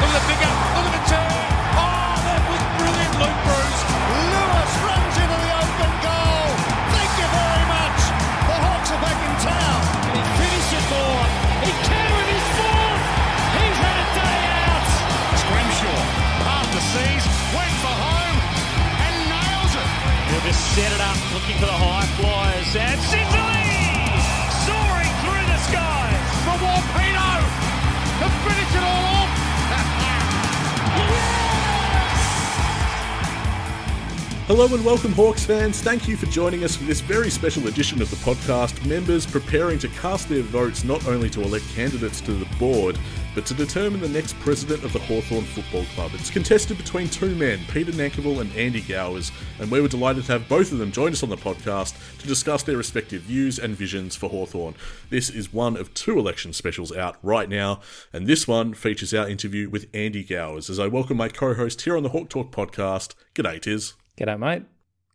Look at the figure. Look at the turn. Oh, that was brilliant, Luke Breust. Lewis runs into the open goal. Thank you very much. The Hawks are back in town. And he finished it for. He can with his fourth. He's had a day out. Scrimshaw, half the seas, went for home and nails it. He'll just set it up, looking for the high flyers. And Sicily Hello and welcome, Hawks fans. Thank you for joining us for this very special edition of the podcast. Members preparing to cast their votes not only to elect candidates to the board, but to determine the next president of the Hawthorn Football Club. It's contested between two men, Peter Nankivell and Andy Gowers, and we were delighted to have both of them join us on the podcast to discuss their respective views and visions for Hawthorn. This is one of two election specials out right now, and this one features our interview with Andy Gowers. As I welcome my co-host here on the Hawk Talk podcast, G'day, Tiz. G'day, mate.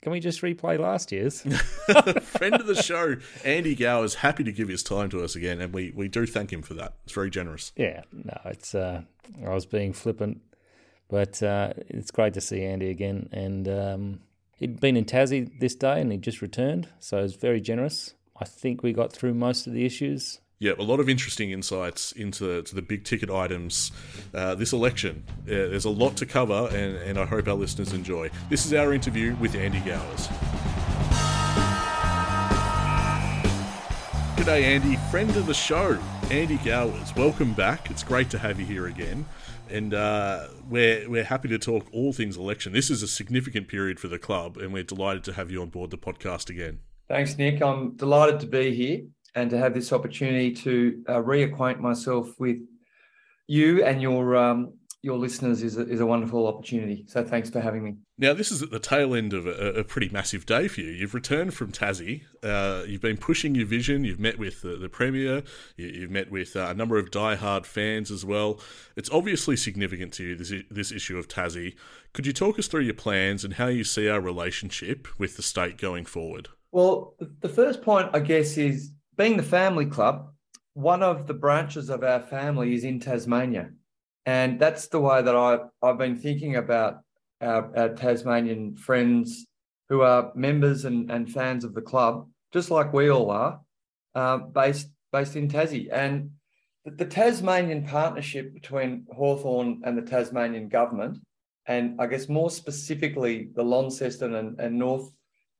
Can we just replay last year's? Friend of the show, Andy Gowers, happy to give his time to us again, and we, we do thank him for that. It's very generous. yeah, no, it's. Uh, I was being flippant, but uh, it's great to see Andy again. And um, he'd been in Tassie this day, and he just returned, so it's very generous. I think we got through most of the issues. Yeah, a lot of interesting insights into to the big ticket items uh, this election. Uh, there's a lot to cover, and, and I hope our listeners enjoy. This is our interview with Andy Gowers. G'day, Andy, friend of the show, Andy Gowers. Welcome back. It's great to have you here again, and uh, we're we're happy to talk all things election. This is a significant period for the club, and we're delighted to have you on board the podcast again. Thanks, Nick. I'm delighted to be here and to have this opportunity to uh, reacquaint myself with you and your um, your listeners is a, is a wonderful opportunity. So thanks for having me. Now, this is at the tail end of a, a pretty massive day for you. You've returned from Tassie. Uh, you've been pushing your vision. You've met with the, the Premier. You, you've met with uh, a number of die-hard fans as well. It's obviously significant to you, this, this issue of Tassie. Could you talk us through your plans and how you see our relationship with the state going forward? Well, the first point, I guess, is being the family club. One of the branches of our family is in Tasmania, and that's the way that I I've been thinking about our, our Tasmanian friends who are members and, and fans of the club, just like we all are, uh, based based in Tassie. And the, Tasmanian partnership between Hawthorn and the Tasmanian government, and I guess more specifically the Launceston and, and North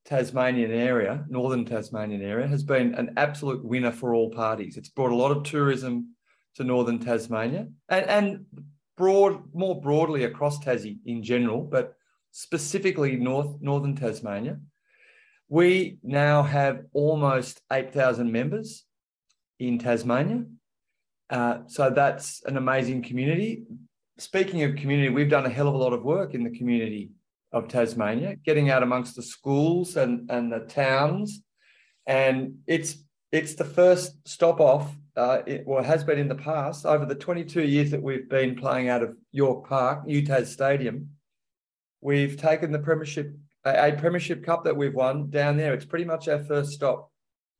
Tasmanian area, northern Tasmanian area, has been an absolute winner for all parties. It's brought a lot of tourism to northern Tasmania and, and broad, more broadly across Tassie in general, but specifically north northern Tasmania. We now have almost 8,000 members in Tasmania. Uh, so that's an amazing community. Speaking of community, we've done a hell of a lot of work in the community of Tasmania, getting out amongst the schools and, and the towns. And it's it's the first stop off, uh, it, well, it has been in the past, over the 22 years that we've been playing out of York Park, UTAS Stadium. We've taken the Premiership, a, a Premiership Cup that we've won down there. It's pretty much our first stop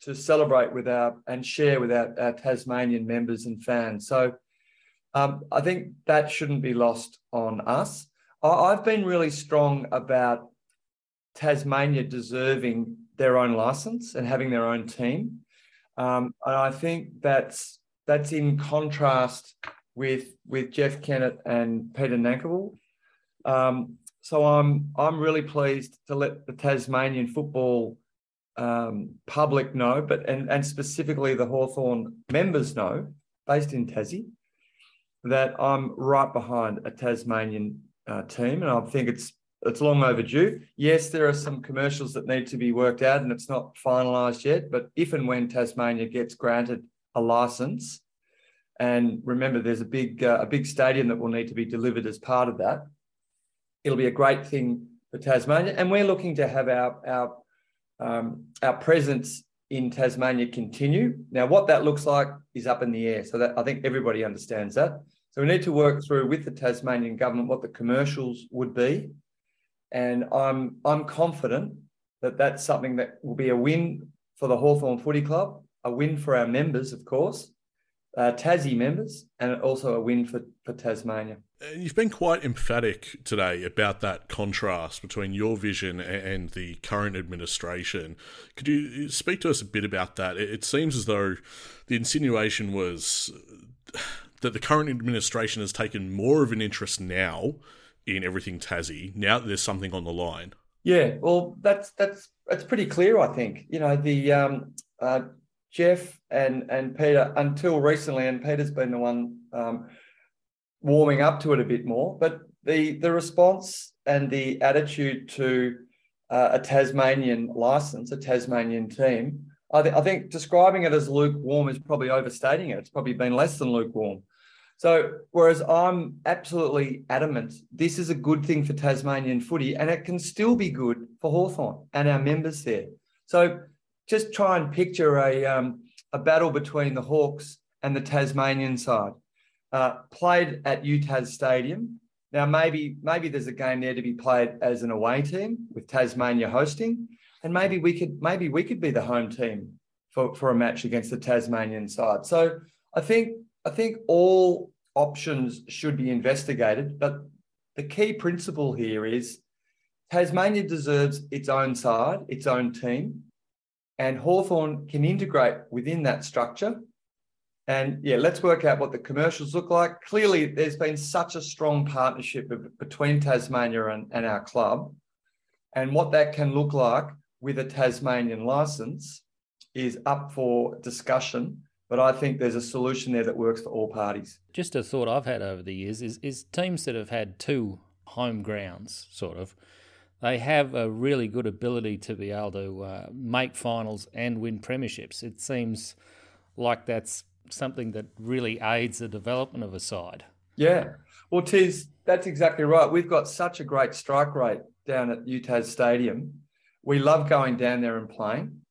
to celebrate with our and share with our, our Tasmanian members and fans. So um, I think that shouldn't be lost on us. I've been really strong about Tasmania deserving their own license and having their own team. Um, and I think that's that's in contrast with with Jeff Kennett and Peter Nankivell. Um, so I'm I'm really pleased to let the Tasmanian football um, public know, but and and specifically the Hawthorn members know, based in Tassie, that I'm right behind a Tasmanian uh, team, and I think it's it's long overdue. Yes, there are some commercials that need to be worked out, and it's not finalised yet. But if and when Tasmania gets granted a license, and remember, there's a big uh, a big stadium that will need to be delivered as part of that. It'll be a great thing for Tasmania, and we're looking to have our our um, our presence in Tasmania continue. Now, what that looks like is up in the air. So that I think everybody understands that. So we need to work through with the Tasmanian government what the commercials would be, and I'm I'm confident that that's something that will be a win for the Hawthorn Footy Club, a win for our members, of course, uh, Tassie members and also a win for, for Tasmania. And you've been quite emphatic today about that contrast between your vision and the current administration. Could you speak to us a bit about that? It seems as though the insinuation was that the current administration has taken more of an interest now in everything Tassie, now that there's something on the line. Yeah, well, that's that's that's pretty clear. I think you know the um, uh, Jeff and and Peter until recently, and Peter's been the one um, warming up to it a bit more. But the the response and the attitude to uh, a Tasmanian license, a Tasmanian team, I, th- I think describing it as lukewarm is probably overstating it. It's probably been less than lukewarm. So, whereas I'm absolutely adamant, this is a good thing for Tasmanian footy, and it can still be good for Hawthorn and our members there. So, just try and picture a um, a battle between the Hawks and the Tasmanian side, uh, played at UTAS Stadium. Now, maybe maybe there's a game there to be played as an away team with Tasmania hosting, and maybe we could maybe we could be the home team for, for a match against the Tasmanian side. So I think I think all options should be investigated, but the key principle here is Tasmania deserves its own side, its own team and Hawthorn can integrate within that structure. And yeah, let's work out what the commercials look like. Clearly, there's been such a strong partnership between Tasmania and, and our club. And what that can look like with a Tasmanian license is up for discussion. But I think there's a solution there that works for all parties. Just a thought I've had over the years is, is teams that have had two home grounds, sort of, they have a really good ability to be able to uh, make finals and win premierships. It seems like that's something that really aids the development of a side. Yeah, well, Tiz, that's exactly right. We've got such a great strike rate down at UTAS Stadium. We love going down there and playing.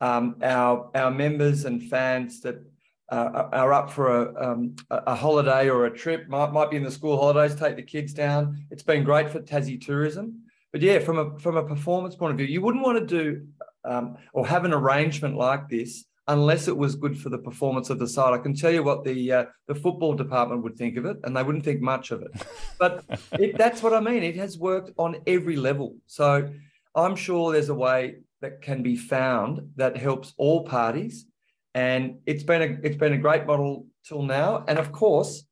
Um, our our members and fans that uh, are up for a, um, a holiday or a trip might might be in the school holidays. Take the kids down. It's been great for Tassie tourism. But yeah, from a from a performance point of view, you wouldn't want to do um, or have an arrangement like this unless it was good for the performance of the side. I can tell you what the uh, the football department would think of it, and they wouldn't think much of it. But it, that's what I mean. It has worked on every level. So I'm sure there's a way that can be found that helps all parties, and it's been a it's been a great model till now. And of course,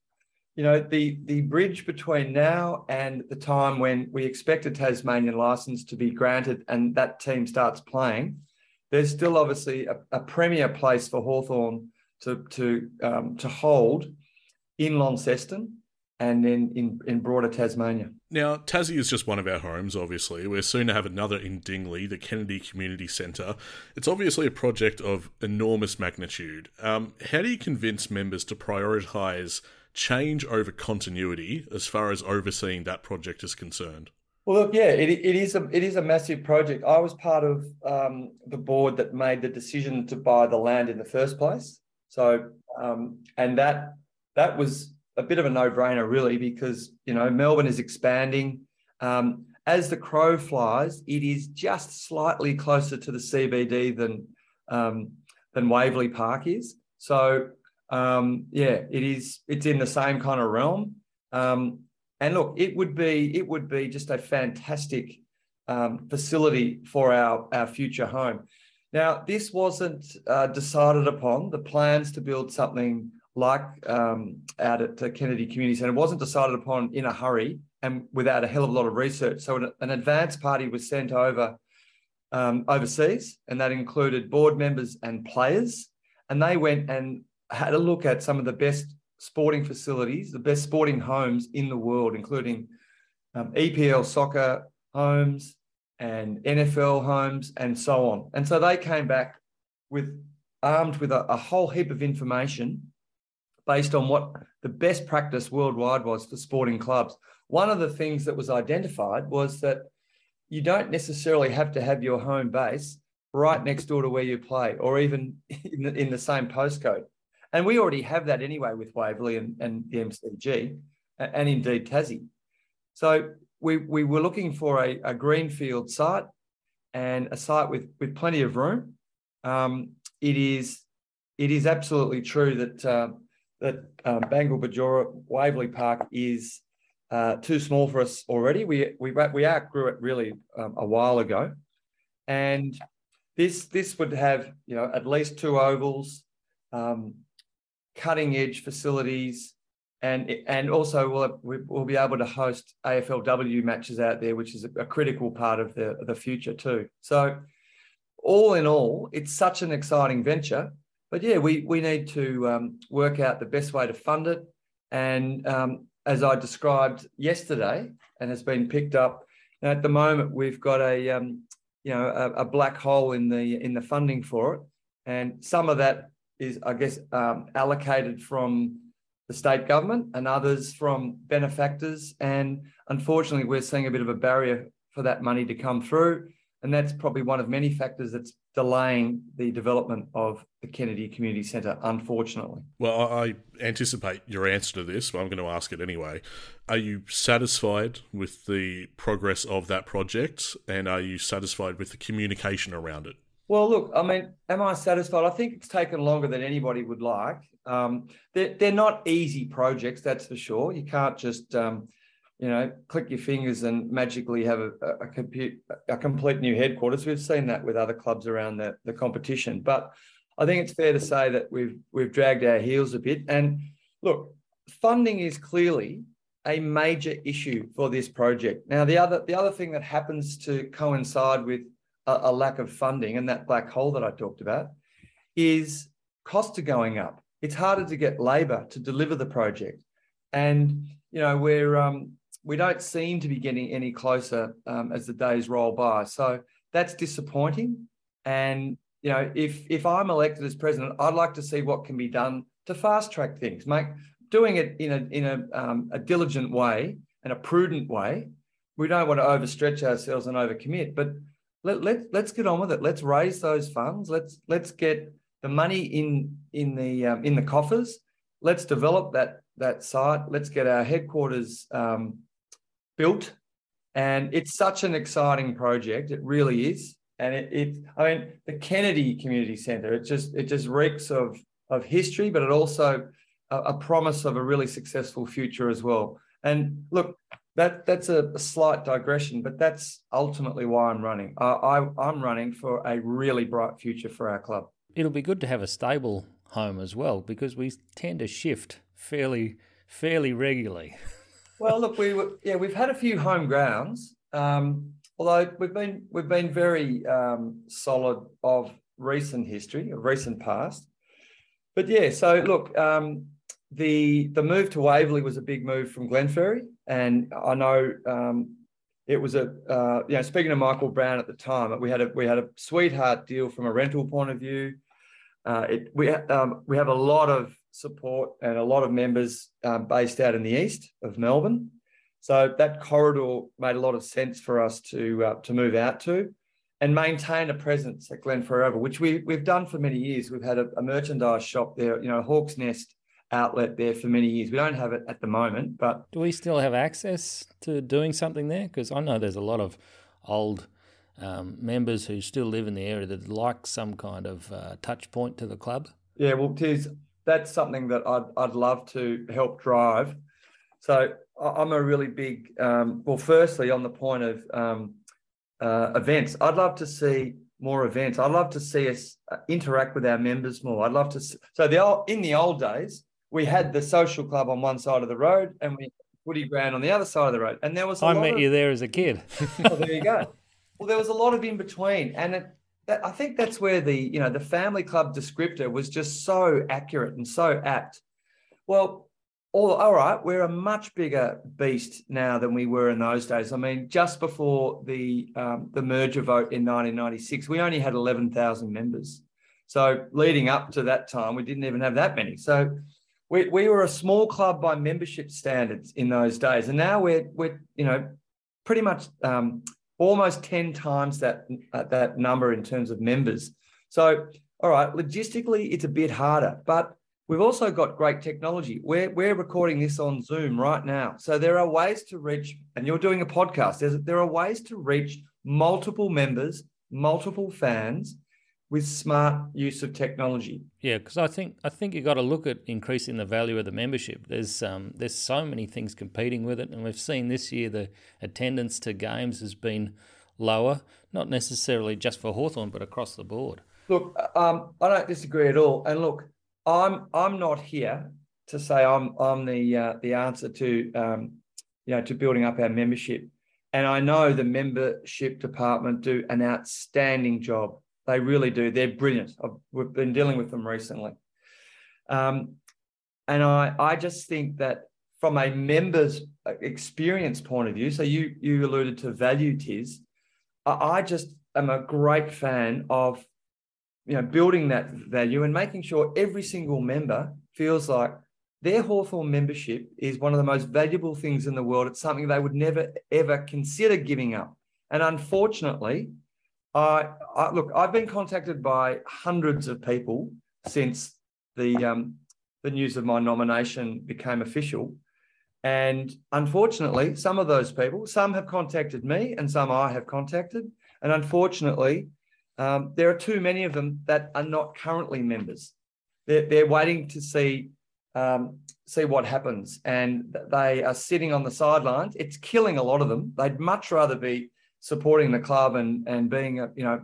you know, the the bridge between now and the time when we expect a Tasmanian license to be granted and that team starts playing, there's still obviously a, a premier place for Hawthorn to to um, to hold in Launceston and then in, in broader Tasmania. Now, Tassie is just one of our homes, obviously. We're soon to have another in Dingley, the Kennedy Community Centre. It's obviously a project of enormous magnitude. Um, how do you convince members to prioritise change over continuity as far as overseeing that project is concerned? Well, look, yeah, it, it is a it is a massive project. I was part of um, the board that made the decision to buy the land in the first place. So, um, and that that was a bit of a no brainer, really, because you know Melbourne is expanding. Um, as the crow flies, it is just slightly closer to the CBD than um, than Waverley Park is. So um, yeah, it is. It's in the same kind of realm. Um, and look, it would be it would be just a fantastic um, facility for our our future home. Now, this wasn't uh, decided upon. The plans to build something like um, out at the Kennedy Community Centre wasn't decided upon in a hurry and without a hell of a lot of research. So an, an advance party was sent over um, overseas, and that included board members and players. And they went and had a look at some of the best sporting facilities, the best sporting homes in the world, including um, EPL soccer homes and NFL homes and so on. And so they came back with armed with a, a whole heap of information based on what the best practice worldwide was for sporting clubs. One of the things that was identified was that you don't necessarily have to have your home base right next door to where you play or even in the, in the same postcode. And we already have that anyway with Waverley and, and the MCG and indeed Tassie. So we, we were looking for a, a greenfield site and a site with, with plenty of room. Um, it is it is absolutely true that uh, that um, Bangal Bajora Waverley Park is uh, too small for us already. We we we outgrew it really um, a while ago, and this this would have you know at least two ovals, um, cutting edge facilities, and and also we'll we'll be able to host AFLW matches out there, which is a, critical part of the the future too. So all in all, it's such an exciting venture. But yeah, we we need to um, work out the best way to fund it, and um, as I described yesterday, and has been picked up. At the moment, we've got a um, you know a, a, black hole in the in the funding for it, and some of that is, I guess, um, allocated from the state government, and others from benefactors. And unfortunately, we're seeing a bit of a barrier for that money to come through, and that's probably one of many factors that's delaying the development of the Kennedy Community Centre, unfortunately. Well, I anticipate your answer to this, but I'm going to ask it anyway. Are you satisfied with the progress of that project and are you satisfied with the communication around it? Well, look, I mean, am I satisfied? I think it's taken longer than anybody would like. Um, they're, they're not easy projects, that's for sure. You can't just um, you know, click your fingers and magically have a, a, compute, a complete new headquarters. We've seen that with other clubs around the, the competition. But I think it's fair to say that we've we've dragged our heels a bit. And look, funding is clearly a major issue for this project. Now, the other the other thing that happens to coincide with a, a lack of funding and that black hole that I talked about is costs are going up. It's harder to get labour to deliver the project, and you know we're um, we don't seem to be getting any closer um, as the days roll by. So that's disappointing. And you know, if if I'm elected as president, I'd like to see what can be done to fast track things, make doing it in a in a um, a diligent way and a prudent way. We don't want to overstretch ourselves and overcommit, but let, let let's get on with it. Let's raise those funds. Let's let's get the money in in the um, in the coffers. Let's develop that that site. Let's get our headquarters um, built. And it's such an exciting project. It really is. And it, it I mean, the Kennedy Community Centre, it just it just reeks of of history, but it also a, a promise of a really successful future as well. And look, that that's a, a, slight digression, but that's ultimately why I'm running. I, I am running for a really bright future for our club. It'll be good to have a stable home as well because we tend to shift fairly fairly regularly. well, look, we were, yeah, we've had a few home grounds, um, although we've been we've been very um, solid of recent history, of recent past. But yeah, so look, um, the the move to Waverley was a big move from Glenferrie, and I know um, it was a uh, you know speaking to Michael Brown at the time, we had a we had a sweetheart deal from a rental point of view. Uh, it, we um, we have a lot of support and a lot of members um, based out in the east of Melbourne. So that corridor made a lot of sense for us to uh, to move out to and maintain a presence at Glenferrie Oval, which we, we've done for many years. We've had a, a merchandise shop there, you know, Hawk's Nest outlet there for many years. We don't have it at the moment, but do we still have access to doing something there? Because I know there's a lot of old um, members who still live in the area that like some kind of uh, touch point to the club. Yeah, well, Tiz, that's something that I'd, I'd love to help drive. So I'm a really big, um, well, firstly, on the point of um, uh, events, I'd love to see more events. I'd love to see us uh, interact with our members more. I'd love to. See, so the old, in the old days, we had the social club on one side of the road and we footy ground on the other side of the road, and there was. I met of, you there as a kid. oh, there you go. Well, there was a lot of in between, and it, that, I think that's where the you know the family club descriptor was just so accurate and so apt. Well, all, all right, we're a much bigger beast now than we were in those days. I mean, just before the um, the merger vote in 1996, we only had 11,000 members. So leading up to that time, we didn't even have that many. So we, we were a small club by membership standards in those days, and now we're we're you know pretty much um, almost 10 times that, uh, that number in terms of members. So, all right, logistically, it's a bit harder, but we've also got great technology. We're, we're recording this on Zoom right now. So there are ways to reach, and you're doing a podcast, There's, there are ways to reach multiple members, multiple fans, with smart use of technology. Yeah, because I think I think you got to look at increasing the value of the membership. There's um, there's so many things competing with it, and we've seen this year the attendance to games has been lower, not necessarily just for Hawthorn, but across the board. Look, um, I don't disagree at all. And look, I'm I'm not here to say I'm I'm the uh, the answer to um, you know to building up our membership. And I know the membership department do an outstanding job. They really do. They're brilliant. I've, we've been dealing with them recently. Um, and I, I just think that from a member's experience point of view, so you you alluded to value tiers, I, I just am a great fan of you know building that value and making sure every single member feels like their Hawthorn membership is one of the most valuable things in the world. It's something they would never, ever consider giving up. And unfortunately, I, I look, I've been contacted by hundreds of people since the, um, the news of my nomination became official. And unfortunately, some of those people, some have contacted me and some I have contacted. And unfortunately, um, there are too many of them that are not currently members. They're, they're waiting to see um, see what happens. And they are sitting on the sidelines. It's killing a lot of them. They'd much rather be supporting the club and and being a, you know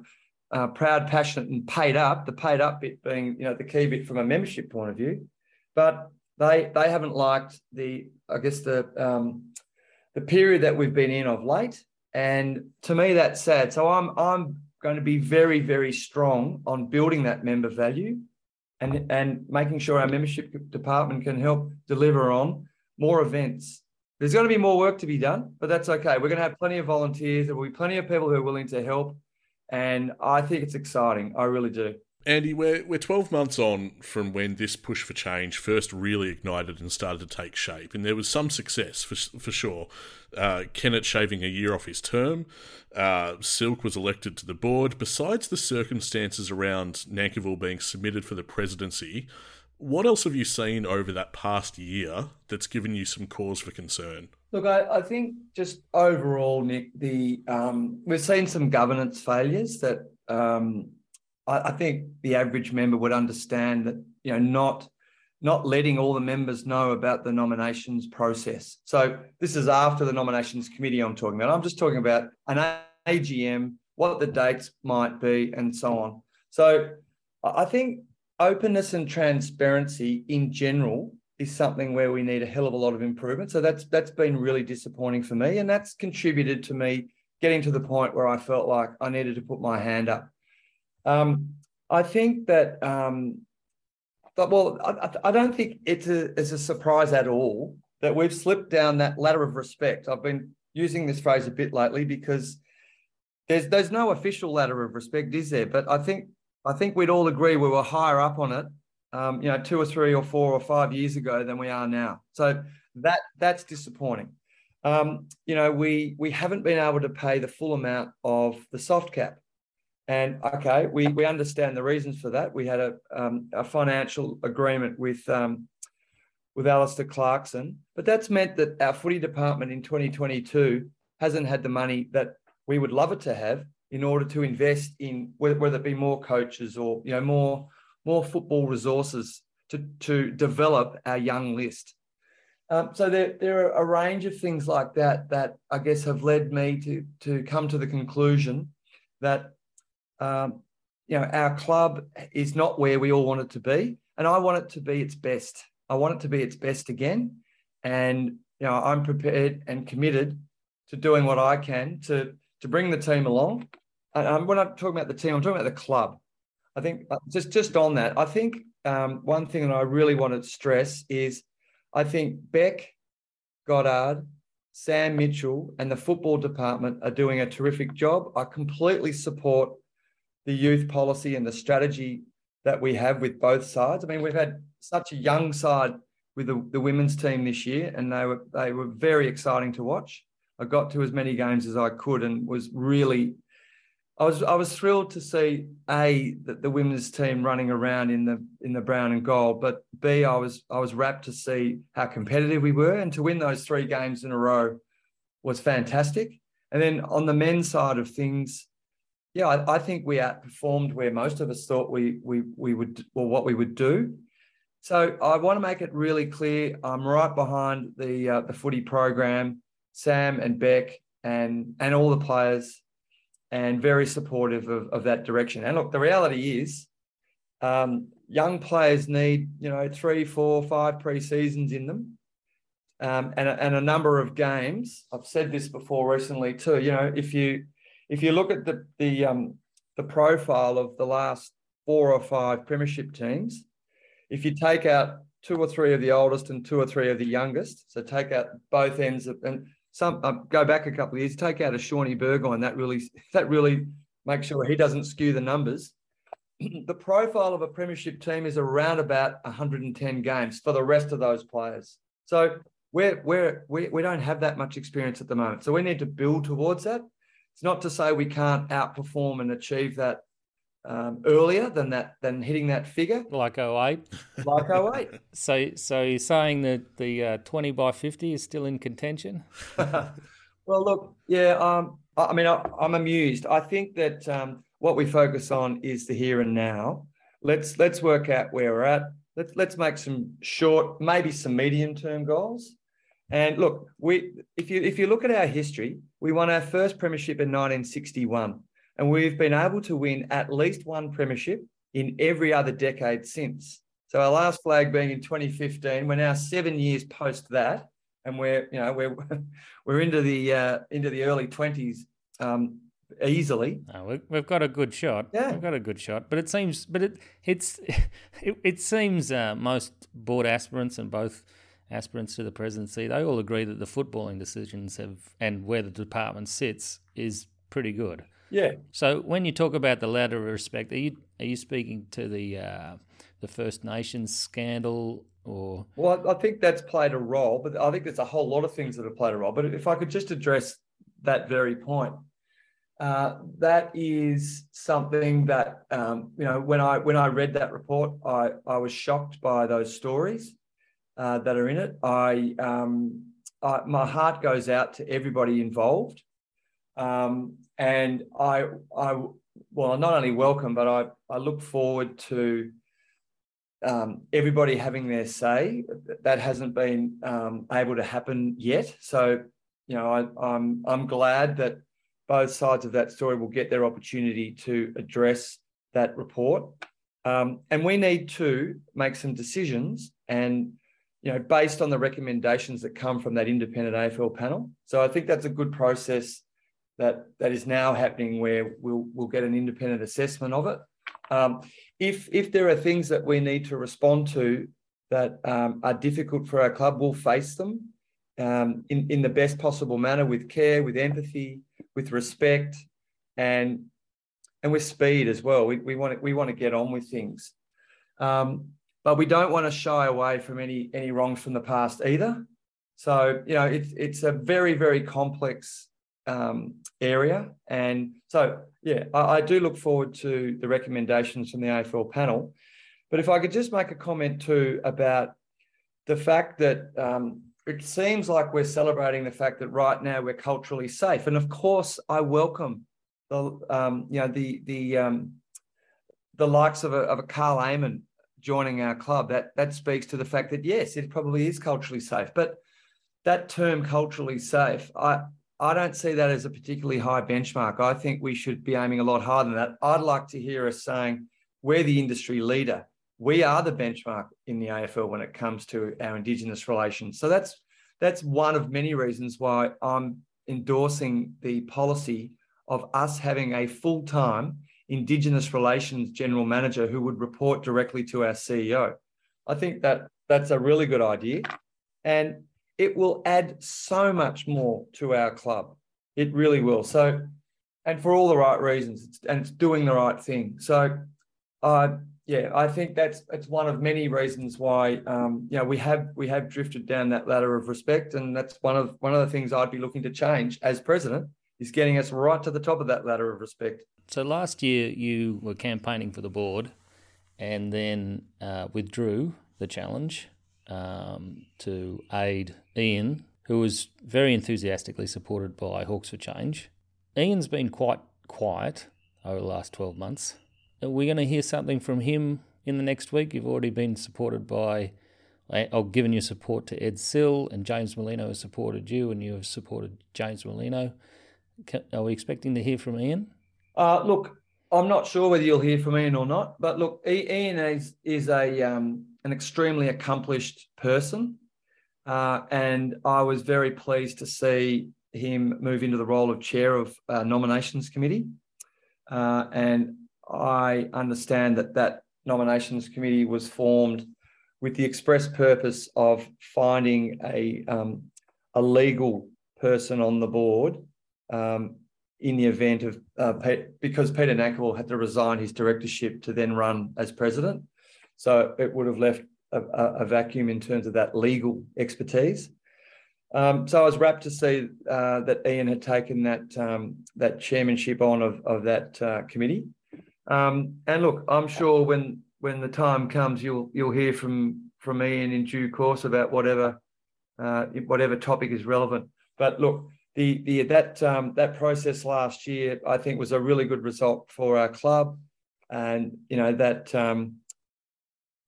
uh, proud, passionate, and paid up. The paid up bit being you know the key bit from a membership point of view, but they they haven't liked the I guess the um, the period that we've been in of late. And to me, that's sad. So I'm I'm going to be very very strong on building that member value and, and making sure our membership department can help deliver on more events. There's going to be more work to be done, but that's okay. We're going to have plenty of volunteers. There will be plenty of people who are willing to help. And I think it's exciting. I really do. Andy, we're, we're 12 months on from when this push for change first really ignited and started to take shape, and there was some success for, for sure. Uh, Kennett shaving a year off his term, uh, Silk was elected to the board. Besides the circumstances around Nankivell being submitted for the presidency, what else have you seen over that past year that's given you some cause for concern? Look, I, I think just overall, Nick, the um, we've seen some governance failures that um, I, I think the average member would understand that you know not not letting all the members know about the nominations process. So this is after the nominations committee I'm talking about. I'm just talking about an AGM, what the dates might be, and so on. So I think openness and transparency in general is something where we need a hell of a lot of improvement. So that's that's been really disappointing for me, and that's contributed to me getting to the point where I felt like I needed to put my hand up. Um, I think that, um, but well, I, I, don't think it's a, it's a surprise at all that we've slipped down that ladder of respect. I've been using this phrase a bit lately because there's there's no official ladder of respect, is there? But I think I think we'd all agree we were higher up on it, um, you know, two or three or four or five years ago than we are now. So that that's disappointing. Um, you know, we we haven't been able to pay the full amount of the soft cap. And okay, we, we understand the reasons for that. We had a, um, a financial agreement with um, with Alastair Clarkson, but that's meant that our footy department in 2022 hasn't had the money that we would love it to have in order to invest in whether, it be more coaches or you know more more football resources to to develop our young list. Um, so there, there are a range of things like that that I guess have led me to to come to the conclusion that um, you know, our club is not where we all want it to be, and I want it to be its best. I want it to be its best again, and you know, I'm prepared and committed to doing what I can to to bring the team along. And when I'm talking about the team, I'm talking about the club. I think uh, just just on that, I think um, one thing that I really want to stress is, I think Bec, Goddard, Sam Mitchell, and the football department are doing a terrific job. I completely support the youth policy and the strategy that we have with both sides. I mean, we've had such a young side with the, the women's team this year, and they were they were very exciting to watch. I got to as many games as I could, and was really, I was I was thrilled to see a that the women's team running around in the in the brown and gold, but b I was I was rapt to see how competitive we were, and to win those three games in a row was fantastic. And then on the men's side of things, yeah, I, I, think we outperformed where most of us thought we we we would or what we would do. So I want to make it really clear. I'm right behind the uh, the footy program, Sam and Bec and and all the players, and very supportive of, of that direction. And look, the reality is, um, young players need you know three, four, five pre seasons in them um, and, and a number of games. I've said this before recently too. You know, if you if you look at the the um, the profile of the last four or five premiership teams, if you take out two or three of the oldest and two or three of the youngest, so take out both ends of, and some uh, go back a couple of years, take out a Shaun Burgoyne, that really that really makes sure he doesn't skew the numbers. the profile of a premiership team is around about 110 games for the rest of those players. So we're, we're, we, we don't have that much experience at the moment. So we need to build towards that. It's not to say we can't outperform and achieve that um, earlier than that than hitting that figure. Like 08. Like 08. so so you're saying that the uh, 20 by 50 is still in contention? well, look, yeah, um, I, I mean, I, am amused. I think that um, what we focus on is the here and now. Let's let's work out where we're at. Let's let's make some short, maybe some medium term goals. And look, we if you if you look at our history, we won our first premiership in 1961, and we've been able to win at least one premiership in every other decade since. So our last flag being in 2015, we're now seven years post that, and we're you know we're we're into the uh, into the early 20s um, easily. No, we've got a good shot. Yeah, we've got a good shot. But it seems, but it it's it, it seems uh, most board aspirants and both aspirants to the presidency, they all agree that the footballing decisions have and where the department sits is pretty good. Yeah. So when you talk about the ladder of respect, are you are you speaking to the uh, the First Nations scandal or? Well, I think that's played a role, but I think there's a whole lot of things that have played a role. But if I could just address that very point, uh, that is something that um, you know when I when I read that report, I I was shocked by those stories uh, that are in it. I, um, I, my heart goes out to everybody involved, um, and I, I, well, not only welcome, but I, I look forward to um, everybody having their say. That hasn't been um, able to happen yet, so you know I, I'm I'm glad that both sides of that story will get their opportunity to address that report. Um, and we need to make some decisions and you know, based on the recommendations that come from that independent AFL panel. So I think that's a good process that that is now happening where we'll we'll get an independent assessment of it. Um, if if there are things that we need to respond to that um, are difficult for our club, we'll face them um, in in the best possible manner with care, with empathy, with respect, and and with speed as well. We we want to, we want to get on with things. Um, but we don't want to shy away from any any wrongs from the past either. So you know, it's it's a very very complex um, area, and so yeah, I, I, do look forward to the recommendations from the AFL panel. But if I could just make a comment too about the fact that um, it seems like we're celebrating the fact that right now we're culturally safe, and of course I welcome the um, you know the the um, the likes of a, of a Karl Amon joining our club, that that speaks to the fact that yes, it probably is culturally safe. But that term culturally safe, I I don't see that as a particularly high benchmark. I think we should be aiming a lot higher than that. I'd like to hear us saying we're the industry leader. We are the benchmark in the AFL when it comes to our Indigenous relations. So that's that's one of many reasons why I'm endorsing the policy of us having a full time Indigenous Relations General Manager who would report directly to our CEO. I think that that's a really good idea. And it will add so much more to our club. It really will. So, and for all the right reasons, it's, and it's doing the right thing. So, uh, yeah, I think that's it's one of many reasons why um, you know we have we have drifted down that ladder of respect, and that's one of one of the things I'd be looking to change as president is getting us right to the top of that ladder of respect. So last year you were campaigning for the board, and then uh, withdrew the challenge um, to aid Ian, who was very enthusiastically supported by Hawks for Change. Ian's been quite quiet over the last 12 months. We're we going to hear something from him in the next week? You've already been supported by, or given your support to Ed Sill, and James Merlino has supported you, and you have supported James Merlino. Are we expecting to hear from Ian? Uh, look, I'm not sure whether you'll hear from Ian or not, but look, Ian is is a um, an extremely accomplished person, uh, and I was very pleased to see him move into the role of chair of uh, nominations committee, uh, and I understand that that nominations committee was formed with the express purpose of finding a um, a legal person on the board um, in the event of uh, because Peter Nankivell had to resign his directorship to then run as president. So it would have left a, a vacuum in terms of that legal expertise. Um, so I was rapt to see uh, that Ian had taken that um, that chairmanship on of, of that uh, committee. Um, and look, I'm sure when when the time comes, you'll you'll hear from from Ian in due course about whatever uh, whatever topic is relevant. But look, the the that um, that process last year, I think, was a really good result for our club, and you know that.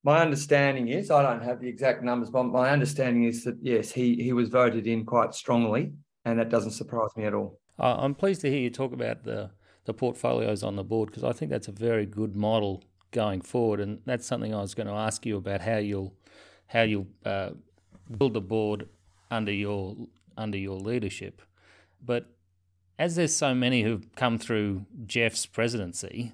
My understanding is I don't have the exact numbers, but my understanding is that yes, he he was voted in quite strongly, and that doesn't surprise me at all. I'm pleased to hear you talk about the the portfolios on the board because I think that's a very good model going forward, and that's something I was going to ask you about how you'll how you'll uh, build the board under your under your leadership. But as there's so many who've come through Jeff's presidency,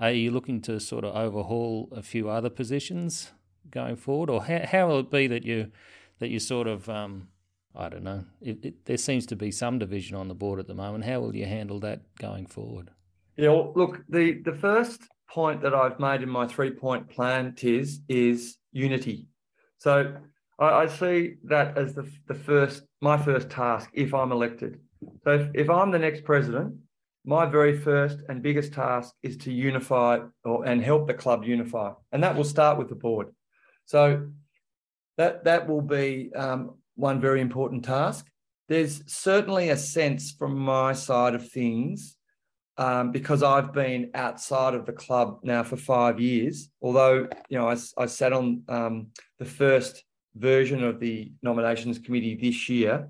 are you looking to sort of overhaul a few other positions going forward, or how, how will it be that you that you sort of um, I don't know. It, it, there seems to be some division on the board at the moment. How will you handle that going forward? Yeah, well, look, the the first point that I've made in my three point plan, Tiz, is unity. So I, I see that as the the first my first task if I'm elected. So if, if I'm the next president, my very first and biggest task is to unify or and help the club unify, and that will start with the board. So that that will be um, one very important task. There's certainly a sense from my side of things, um, because I've been outside of the club now for five years. Although you know I, I sat on um, the first version of the nominations committee this year,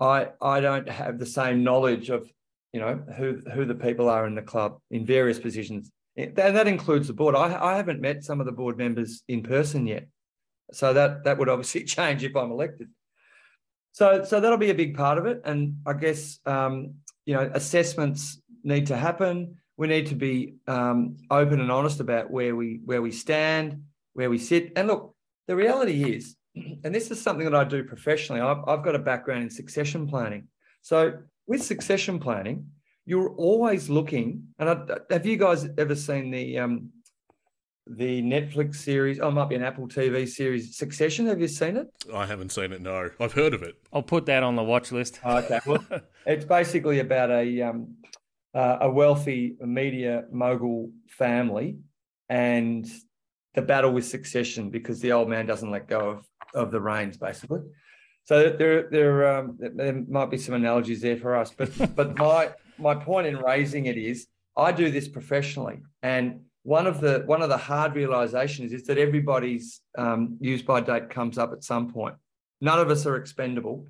I I don't have the same knowledge of you know who who the people are in the club in various positions. And that includes the board. I, I haven't met some of the board members in person yet, so that that would obviously change if I'm elected. So so that'll be a big part of it, and I guess um, you know assessments need to happen. We need to be um, open and honest about where we where we stand, where we sit. And look, the reality is and this is something that I do professionally. I've, I've got a background in succession planning. So with succession planning, you're always looking. And I, have you guys ever seen the um, the Netflix series? Oh, it might be an Apple TV series, Succession. Have you seen it? I haven't seen it. No, I've heard of it. I'll put that on the watch list. okay, well, it's basically about a um, uh, a wealthy media mogul family and the battle with succession because the old man doesn't let go of of the reins, basically. So there, there, um, there might be some analogies there for us, but but my my point in raising it is I do this professionally, and one of the one of the hard realizations is that everybody's um, use by date comes up at some point. None of us are expendable,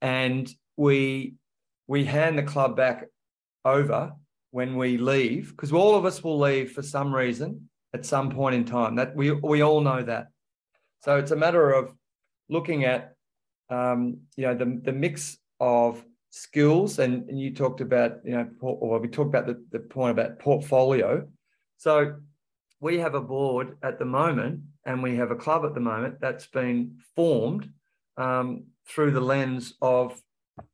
and we we hand the club back over when we leave because all of us will leave for some reason at some point in time. That we we all know that. So it's a matter of looking at, um, you know, the, the mix of skills. And, and you talked about, you know, or we talked about the, the point about portfolio. So we have a board at the moment and we have a club at the moment that's been formed um, through the lens of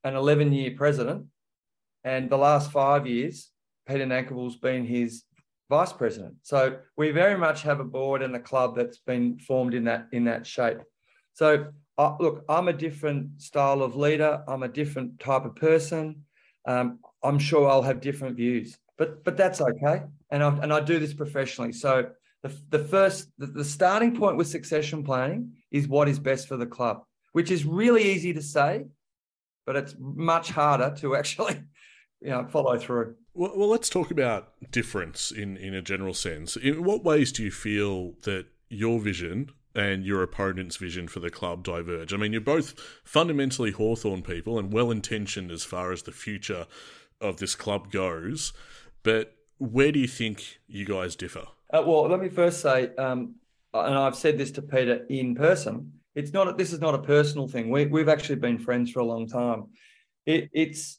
an 11 year president. And the last five years, Peter Nankivell's been his vice president. So we very much have a board and a club that's been formed in that in that shape. So look, I'm a different style of leader. I'm a different type of person. Um, I'm sure I'll have different views, but but that's okay. And I and I do this professionally. So the the first the, the starting point with succession planning is what is best for the club, which is really easy to say, but it's much harder to actually you know follow through. Well, well, let's talk about difference in, in a general sense. In what ways do you feel that your vision and your opponent's vision for the club diverge? I mean, you're both fundamentally Hawthorn people and well intentioned as far as the future of this club goes, but where do you think you guys differ? Uh, well, let me first say, um, and I've said this to Peter in person. It's not. This is not a personal thing. We, we've actually been friends for a long time. It, it's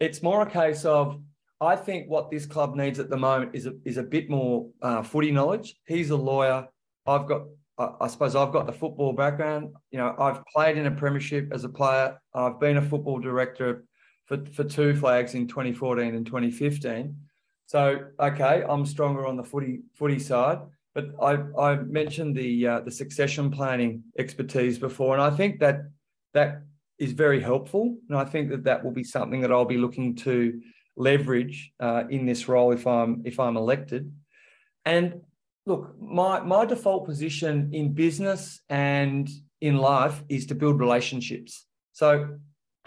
it's more a case of I think what this club needs at the moment is a, is a bit more uh, footy knowledge. He's a lawyer. I've got, I, I suppose, I've got the football background. You know, I've played in a premiership as a player. I've been a football director for for two flags in 2014 and 2015. So okay, I'm stronger on the footy footy side. But I, I mentioned the uh, the succession planning expertise before, and I think that that is very helpful, and I think that that will be something that I'll be looking to leverage uh, in this role if I'm if I'm elected. And look, my my default position in business and in life is to build relationships. So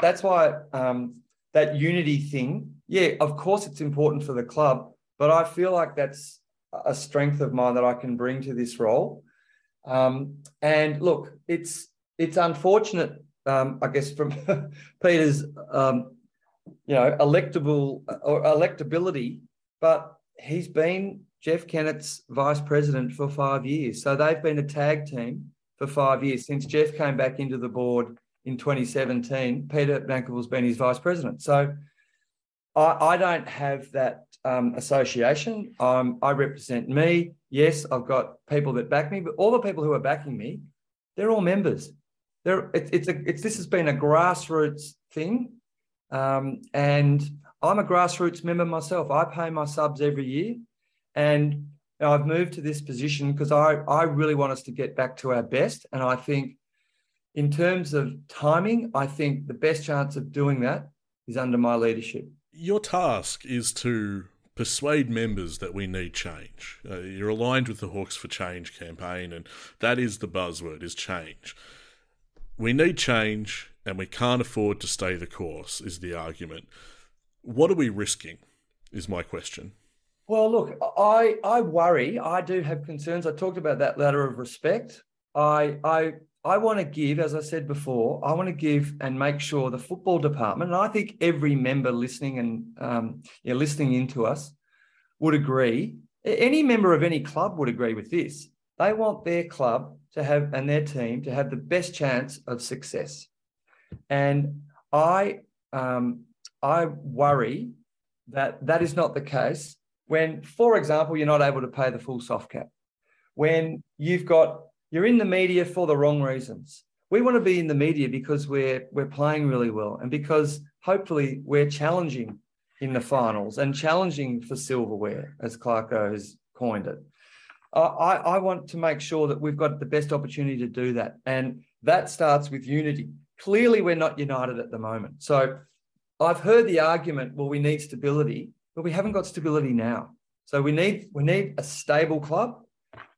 that's why um, that unity thing. Yeah, of course, it's important for the club, but I feel like that's a strength of mine that I can bring to this role. Um, and look, it's it's unfortunate, um, I guess, from Peter's um, you know electable or electability, but he's been Jeff Kennett's vice president for five years. So they've been a tag team for five years since Jeff came back into the board in 2017. Peter Nankivell's been his vice president. So I, I don't have that um, association. Um, I represent me. Yes, I've got people that back me, but all the people who are backing me, they're all members. They're, it, it's a, it's, this has been a grassroots thing. Um, and I'm a grassroots member myself. I pay my subs every year. And I've moved to this position because I, I really want us to get back to our best. And I think, in terms of timing, I think the best chance of doing that is under my leadership. Your task is to persuade members that we need change. Uh, you're aligned with the Hawks for Change campaign, and that is the buzzword: is change. We need change, and we can't afford to stay the course. Is the argument? What are we risking? Is my question. Well, look, I I worry. I do have concerns. I talked about that letter of respect. I I I want to give, as I said before, I want to give and make sure the football department, and I think every member listening and um, yeah, listening into us would agree. Any member of any club would agree with this. They want their club to have and their team to have the best chance of success. And I um, I worry that that is not the case when, for example, you're not able to pay the full soft cap, when you've got you're in the media for the wrong reasons. We want to be in the media because we're we're playing really well and because hopefully we're challenging in the finals and challenging for silverware, as Clarko has coined it. I, I want to make sure that we've got the best opportunity to do that. And that starts with unity. Clearly, we're not united at the moment. So I've heard the argument, well, we need stability, but we haven't got stability now. So we need we need a stable club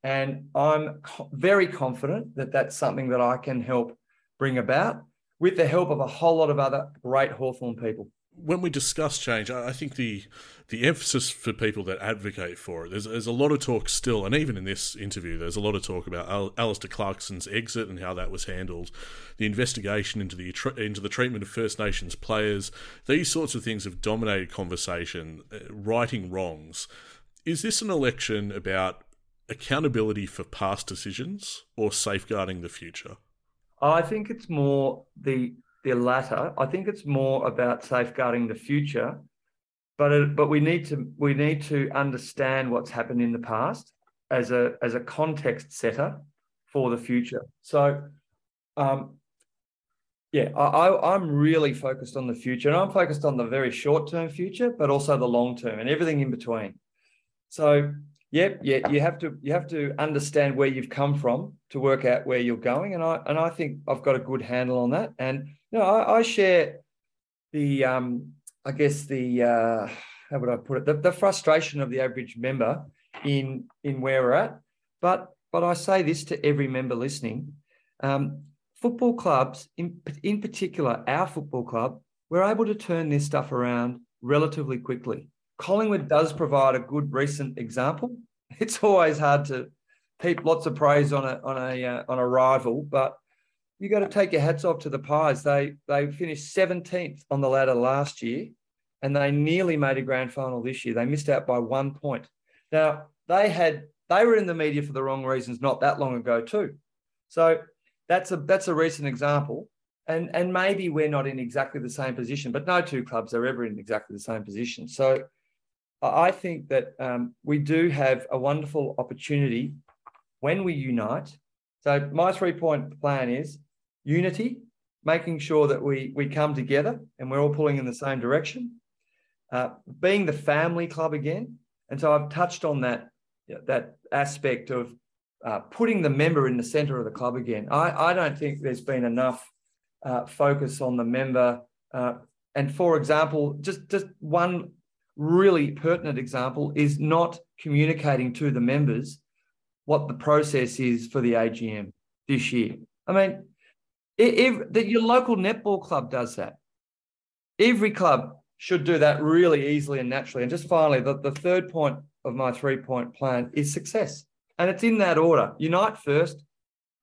and I'm co- very confident that that's something that I can help bring about with the help of a whole lot of other great Hawthorn people. When we discuss change, I think the the emphasis for people that advocate for it, there's, there's a lot of talk still, and even in this interview, there's a lot of talk about Al- Alastair Clarkson's exit and how that was handled, the investigation into the into the treatment of First Nations players. These sorts of things have dominated conversation, uh, righting wrongs. Is this an election about accountability for past decisions or safeguarding the future? I think it's more the the latter. I think it's more about safeguarding the future, but it, but we need to we need to understand what's happened in the past as a as a context setter for the future. So, um, yeah, I, I'm really focused on the future, and I'm focused on the very short term future, but also the long term and everything in between. So Yep, yeah, you have to you have to understand where you've come from to work out where you're going, and I and I think I've got a good handle on that. And you know, I, I share the um, I guess the uh, how would I put it the, the frustration of the average member in in where we're at. But but I say this to every member listening: um, football clubs, in in particular, our football club, we're able to turn this stuff around relatively quickly. Collingwood does provide a good recent example. It's always hard to heap lots of praise on a on a uh, on a rival, but you got to take your hats off to the Pies. They they finished 17th on the ladder last year, and they nearly made a grand final this year. They missed out by one point. Now they had they were in the media for the wrong reasons not that long ago too. So that's a that's a recent example. And and maybe we're not in exactly the same position, but no two clubs are ever in exactly the same position. So I think that um, we do have a wonderful opportunity when we unite. So my three point plan is unity, making sure that we we come together and we're all pulling in the same direction. Uh, being the family club again, and so I've touched on that that aspect of uh, putting the member in the centre of the club again. I, I don't think there's been enough uh, focus on the member. Uh, and for example, just just one really pertinent example is not communicating to the members what the process is for the AGM this year. I mean, if, if your local netball club does that, every club should do that really easily and naturally. And just finally, the, the third point of my three point plan is success. And it's in that order unite first,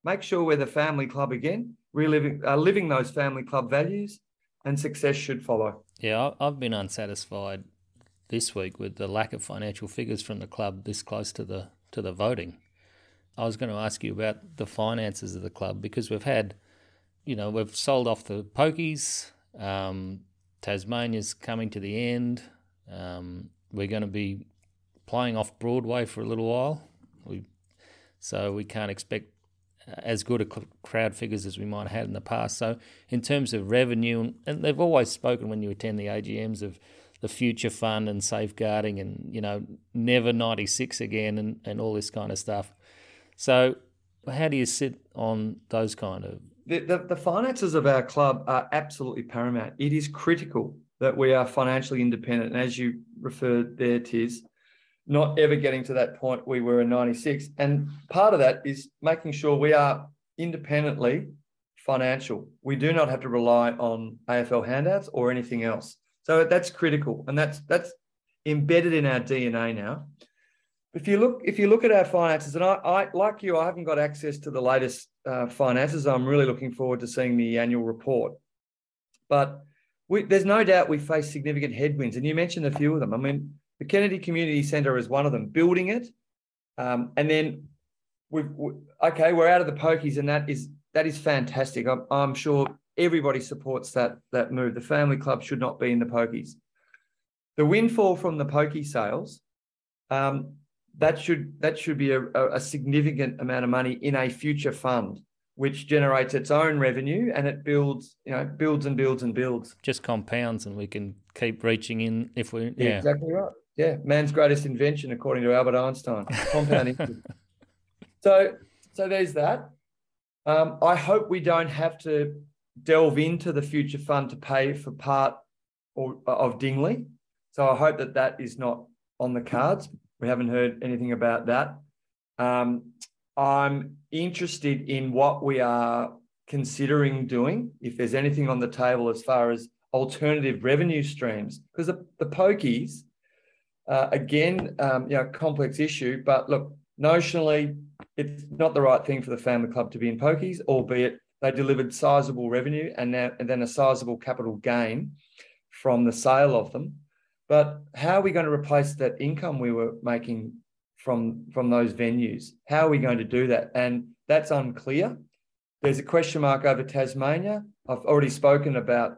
make sure we're the family club again, reliving, uh, living those family club values, and success should follow. Yeah, I've been unsatisfied this week with the lack of financial figures from the club this close to the to the voting. I was going to ask you about the finances of the club because we've had, you know, we've sold off the pokies. Um, Tasmania's coming to the end. Um, we're going to be playing off Broadway for a little while. We, so we can't expect as good a crowd figures as we might have had in the past. So in terms of revenue, and they've always spoken when you attend the AGMs of the future fund and safeguarding and you know never 96 again and, and all this kind of stuff. So how do you sit on those kind of? The, the, the finances of our club are absolutely paramount. It is critical that we are financially independent. And as you referred there tis not ever getting to that point we were in 96 and part of that is making sure we are independently financial. We do not have to rely on afl handouts or anything else so that's critical, and that's that's embedded in our DNA now. If you look, if you look at our finances, and I, I like you, I haven't got access to the latest uh, finances. I'm really looking forward to seeing the annual report. But we, there's no doubt we face significant headwinds, and you mentioned a few of them. I mean, the Kennedy Community Centre is one of them. Building it, um, and then we've we, okay, we're out of the pokies, and that is that is fantastic. I'm, I'm sure everybody supports that that move. The family club should not be in the pokies. The windfall from the pokey sales, um, that should that should be a, a, significant amount of money in a future fund, which generates its own revenue and it builds, you know, builds and builds and builds. Just compounds, and we can keep reaching in if we. Yeah, exactly right. Yeah, man's greatest invention, according to Albert Einstein, compounding. so, so there's that. Um, I hope we don't have to delve into the future fund to pay for part or, of Dingley. So I hope that that is not on the cards. We haven't heard anything about that. Um, I'm interested in what we are considering doing, if there's anything on the table as far as alternative revenue streams, because the, the pokies, uh, again, um, you know, complex issue, but look, notionally, it's not the right thing for the family club to be in pokies, albeit they delivered sizable revenue and, now, and then a sizable capital gain from the sale of them. But how are we going to replace that income we were making from, from those venues? How are we going to do that? And that's unclear. There's a question mark over Tasmania. I've already spoken about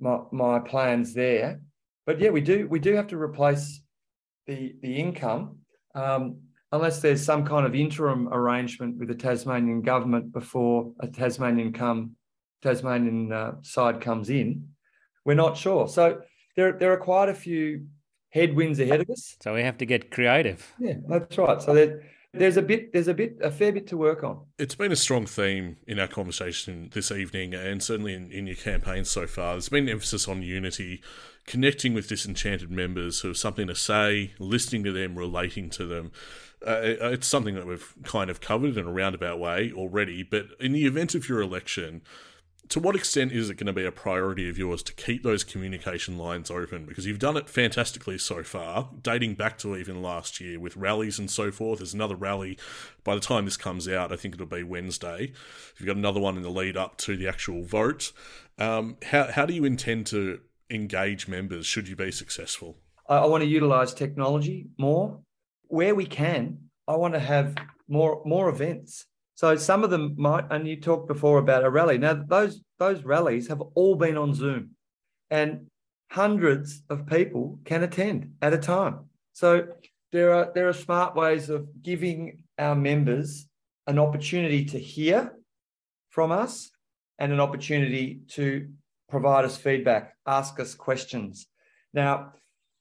my, my plans there. But yeah, we do we do have to replace the the income. Um, unless there's some kind of interim arrangement with the Tasmanian government before a Tasmanian come Tasmanian uh, side comes in, we're not sure. So there there are quite a few headwinds ahead of us. So we have to get creative. Yeah, that's right. So there, there's a bit there's a bit a fair bit to work on. It's been a strong theme in our conversation this evening, and certainly in, in your campaign so far. There's been emphasis on unity, connecting with disenchanted members who have something to say, listening to them, relating to them uh, it's something that we've kind of covered in a roundabout way already. But in the event of your election, to what extent is it going to be a priority of yours to keep those communication lines open? Because you've done it fantastically so far, dating back to even last year with rallies and so forth. There's another rally by the time this comes out. I think it'll be Wednesday. You've got another one in the lead up to the actual vote. Um, how how do you intend to engage members? Should you be successful? I, I want to utilise technology more where we can. I want to have more more events so some of them might, and you talked before about a rally. Now those those rallies have all been on Zoom, and hundreds of people can attend at a time. So there are there are smart ways of giving our members an opportunity to hear from us and an opportunity to provide us feedback, ask us questions. Now,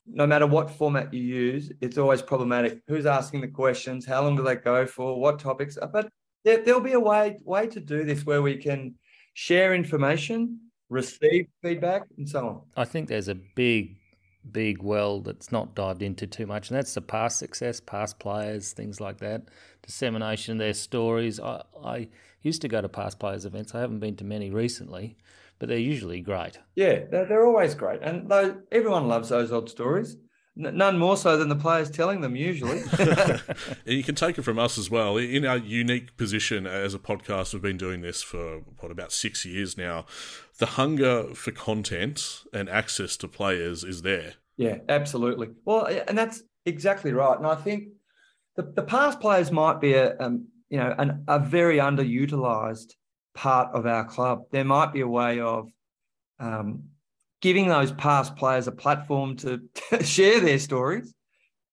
no matter what format you use, it's always problematic. Who's asking the questions? How long do they go for? What topics? Uh, but there, there'll be a way way to do this where we can share information, receive feedback, and so on. I think there's a big, big well that's not dived into too much, and that's the past success, past players, things like that, dissemination of their stories. I, I used to go to past players events. I haven't been to many recently, but they're usually great. Yeah, they're, they're always great, and though everyone loves those odd stories. None more so than the players telling them, usually. you can take it from us as well. In our unique position as a podcast, we've been doing this for, what, about six years now. The hunger for content and access to players is there. Yeah, absolutely. Well, and that's exactly right. And I think the, the past players might be a, um, you know, an, a very underutilized part of our club. There might be a way of um, giving those past players a platform to, to share their stories,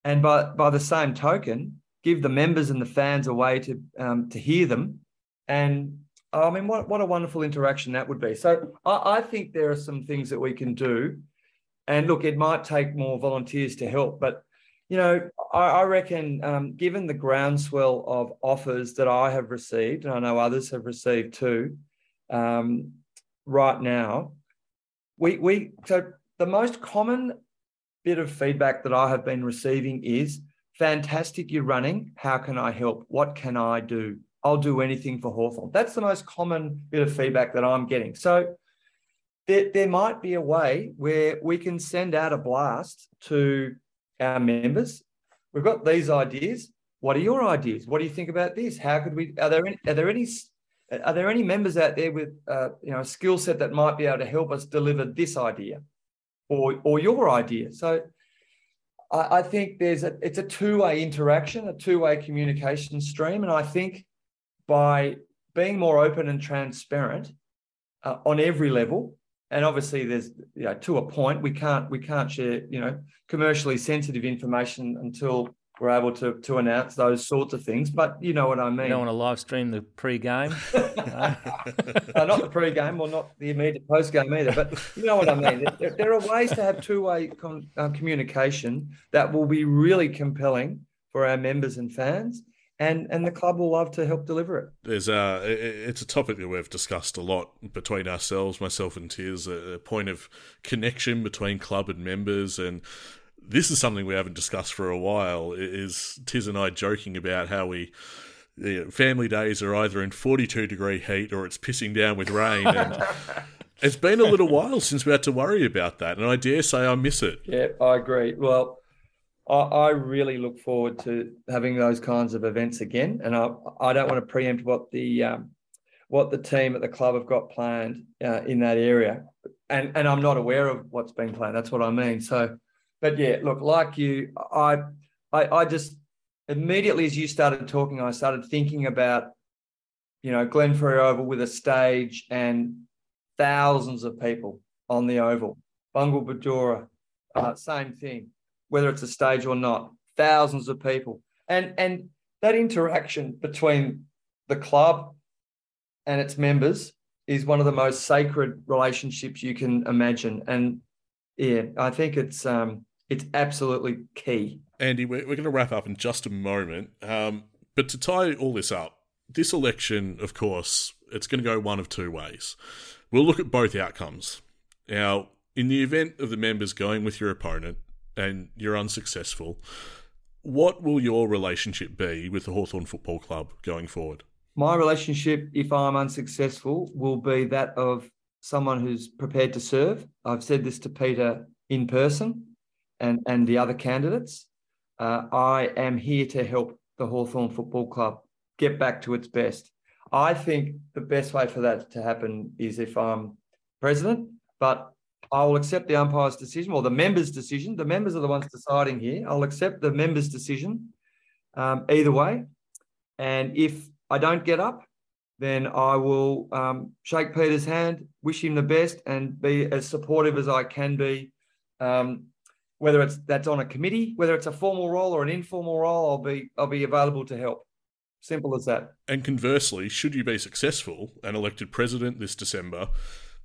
and by by the same token, give the members and the fans a way to um, to hear them. And I mean, what what a wonderful interaction that would be. So I, I think there are some things that we can do. And look, it might take more volunteers to help, but you know, I, I reckon, um, given the groundswell of offers that I have received, and I know others have received too, um, right now, we we so the most common bit of feedback that I have been receiving is fantastic you're running. How can I help? What can I do? I'll do anything for Hawthorn. that's the most common bit of feedback that I'm getting. So there, there might be a way where we can send out a blast to our members we've got these ideas what are your ideas what do you think about this how could we are there any, are there any are there any members out there with uh, you know a skill set that might be able to help us deliver this idea or or your idea? So I, I think there's a it's a two-way interaction, a two-way communication stream. And I think by being more open and transparent uh, on every level, and obviously there's you know to a point we can't we can't share you know commercially sensitive information until we're able to to announce those sorts of things. But you know what I mean. You don't want to live stream the pre-game, uh, not the pre-game or not the immediate post-game either. But you know what I mean. There, there are ways to have two-way con- uh, communication that will be really compelling for our members and fans. And, and the club will love to help deliver it. There's a, it's a topic that we've discussed a lot between ourselves, myself and Tiz, a point of connection between club and members, and this is something we haven't discussed for a while. Is Tiz and I joking about how we you know, family days are either in 42 degree heat or it's pissing down with rain. And it's been a little while since we had to worry about that. And I dare say I miss it. Yeah, I agree. Well, I, I really look forward to having those kinds of events again. And I, I don't want to preempt what the um, what the team at the club have got planned uh, in that area. And, and I'm not aware of what's been planned. That's what I mean. So but yeah, look, like you, I, I, I just immediately as you started talking, I started thinking about, you know, Glenferrie Oval with a stage and thousands of people on the oval. Bungle Bajora, uh, same thing, whether it's a stage or not, thousands of people, and and that interaction between the club and its members is one of the most sacred relationships you can imagine. And yeah, I think it's um, it's absolutely key. Andy, we're, we're going to wrap up in just a moment. Um, but to tie all this up, this election, of course, it's going to go one of two ways. We'll look at both outcomes. Now, in the event of the members going with your opponent and you're unsuccessful, what will your relationship be with the Hawthorn Football Club going forward? my relationship, if I'm unsuccessful, will be that of someone who's prepared to serve. I've said this to Peter in person and, and the other candidates. Uh, I am here to help the Hawthorn Football Club get back to its best. I think the best way for that to happen is if I'm president, but I will accept the umpire's decision or the members' decision. The members are the ones deciding here. I'll accept the members' decision um, either way. And if I don't get up, then I will um, shake Peter's hand, wish him the best, and be as supportive as I can be. Um, whether it's that's on a committee, whether it's a formal role or an informal role, I'll be I'll be available to help. Simple as that. And conversely, should you be successful and elected president this December,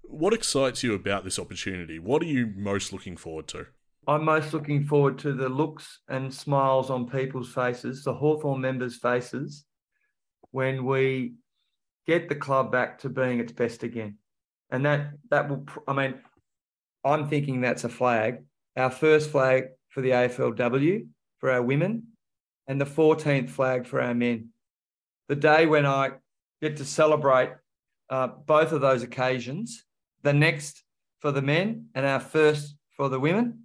what excites you about this opportunity? What are you most looking forward to? I'm most looking forward to the looks and smiles on people's faces, the Hawthorn members' faces, when we get the club back to being its best again. And that that will I mean, I'm thinking that's a flag. Our first flag for the AFLW for our women and the 14th flag for our men. The day when I get to celebrate uh, both of those occasions, the next for the men and our first for the women,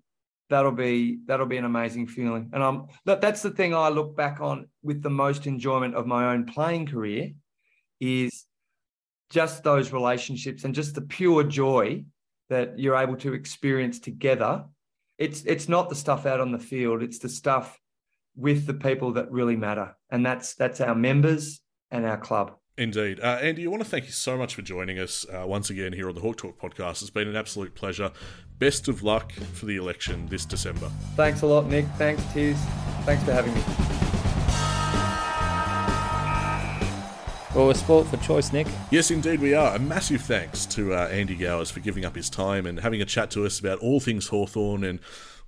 that'll be that'll be an amazing feeling. And I'm that, that's the thing I look back on with the most enjoyment of my own playing career is just those relationships and just the pure joy that you're able to experience together. It's it's not the stuff out on the field, it's the stuff with the people that really matter. And that's that's our members and our club. Indeed. Uh, Andy, I want to thank you so much for joining us uh, once again here on the Hawk Talk podcast. It's been an absolute pleasure. Best of luck for the election this December. Thanks a lot, Nick. Thanks, Tiz. Thanks for having me. Well, we're sport for choice, Nick. Yes, indeed, we are. A massive thanks to uh, Andy Gowers for giving up his time and having a chat to us about all things Hawthorn and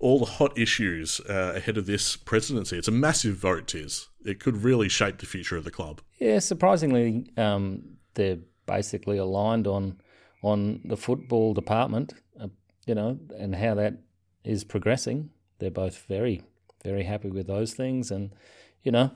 all the hot issues uh, ahead of this presidency. It's a massive vote, Tiz. It could really shape the future of the club. Yeah, surprisingly, um, they're basically aligned on on the football department, uh, you know, and how that is progressing. They're both very, very happy with those things, and you know,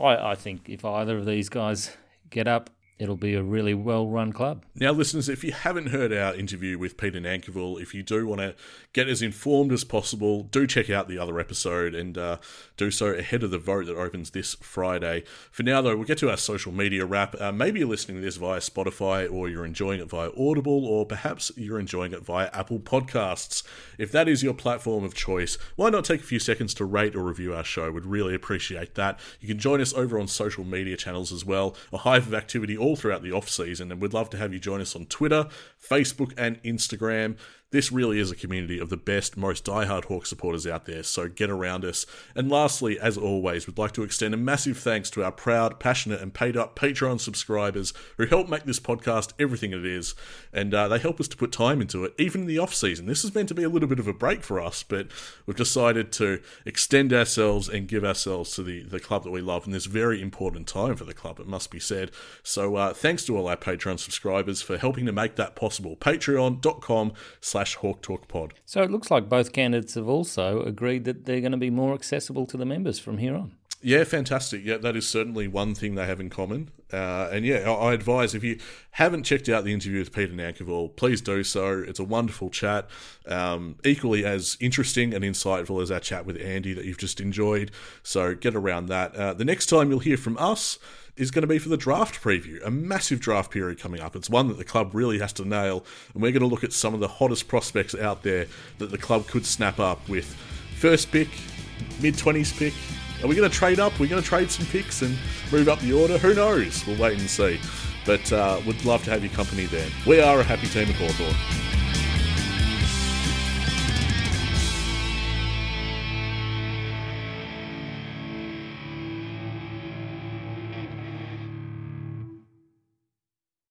I, I think if either of these guys get up, it'll be a really well run club. Now, listeners, if you haven't heard our interview with Peter Nankivell, if you do want to get as informed as possible, do check out the other episode and uh, do so ahead of the vote that opens this Friday. For now, though, we'll get to our social media wrap. Uh, maybe you're listening to this via Spotify, or you're enjoying it via Audible, or perhaps you're enjoying it via Apple Podcasts. If that is your platform of choice, why not take a few seconds to rate or review our show? We'd really appreciate that. You can join us over on social media channels as well, a hive of activity all all throughout the off season, and we'd love to have you join us on Twitter, Facebook, and Instagram. This really is a community of the best, most diehard Hawk supporters out there, so get around us. And lastly, as always, we'd like to extend a massive thanks to our proud, passionate, and paid up Patreon subscribers who help make this podcast everything it is, and uh, they help us to put time into it, even in the off season. This is meant to be a little bit of a break for us, but we've decided to extend ourselves and give ourselves to the, the club that we love in this very important time for the club, it must be said. So uh, Uh, thanks to all our Patreon subscribers for helping to make that possible. Patreon.com slash Hawk Talk Pod. So it looks like both candidates have also agreed that they're going to be more accessible to the members from here on. Yeah, fantastic. Yeah, that is certainly one thing they have in common. Uh, and yeah, I advise if you haven't checked out the interview with Peter Nankivell, please do so. It's a wonderful chat, um, equally as interesting and insightful as our chat with Andy that you've just enjoyed. So get around that. Uh, the next time you'll hear from us is going to be for the draft preview, a massive draft period coming up. It's one that the club really has to nail, and we're going to look at some of the hottest prospects out there that the club could snap up with first pick, mid 20s pick. Are we going to trade up? We're going to trade some picks and move up the order? Who knows? We'll wait and see. But uh, would love to have your company there. We are a happy team at Hawthorn.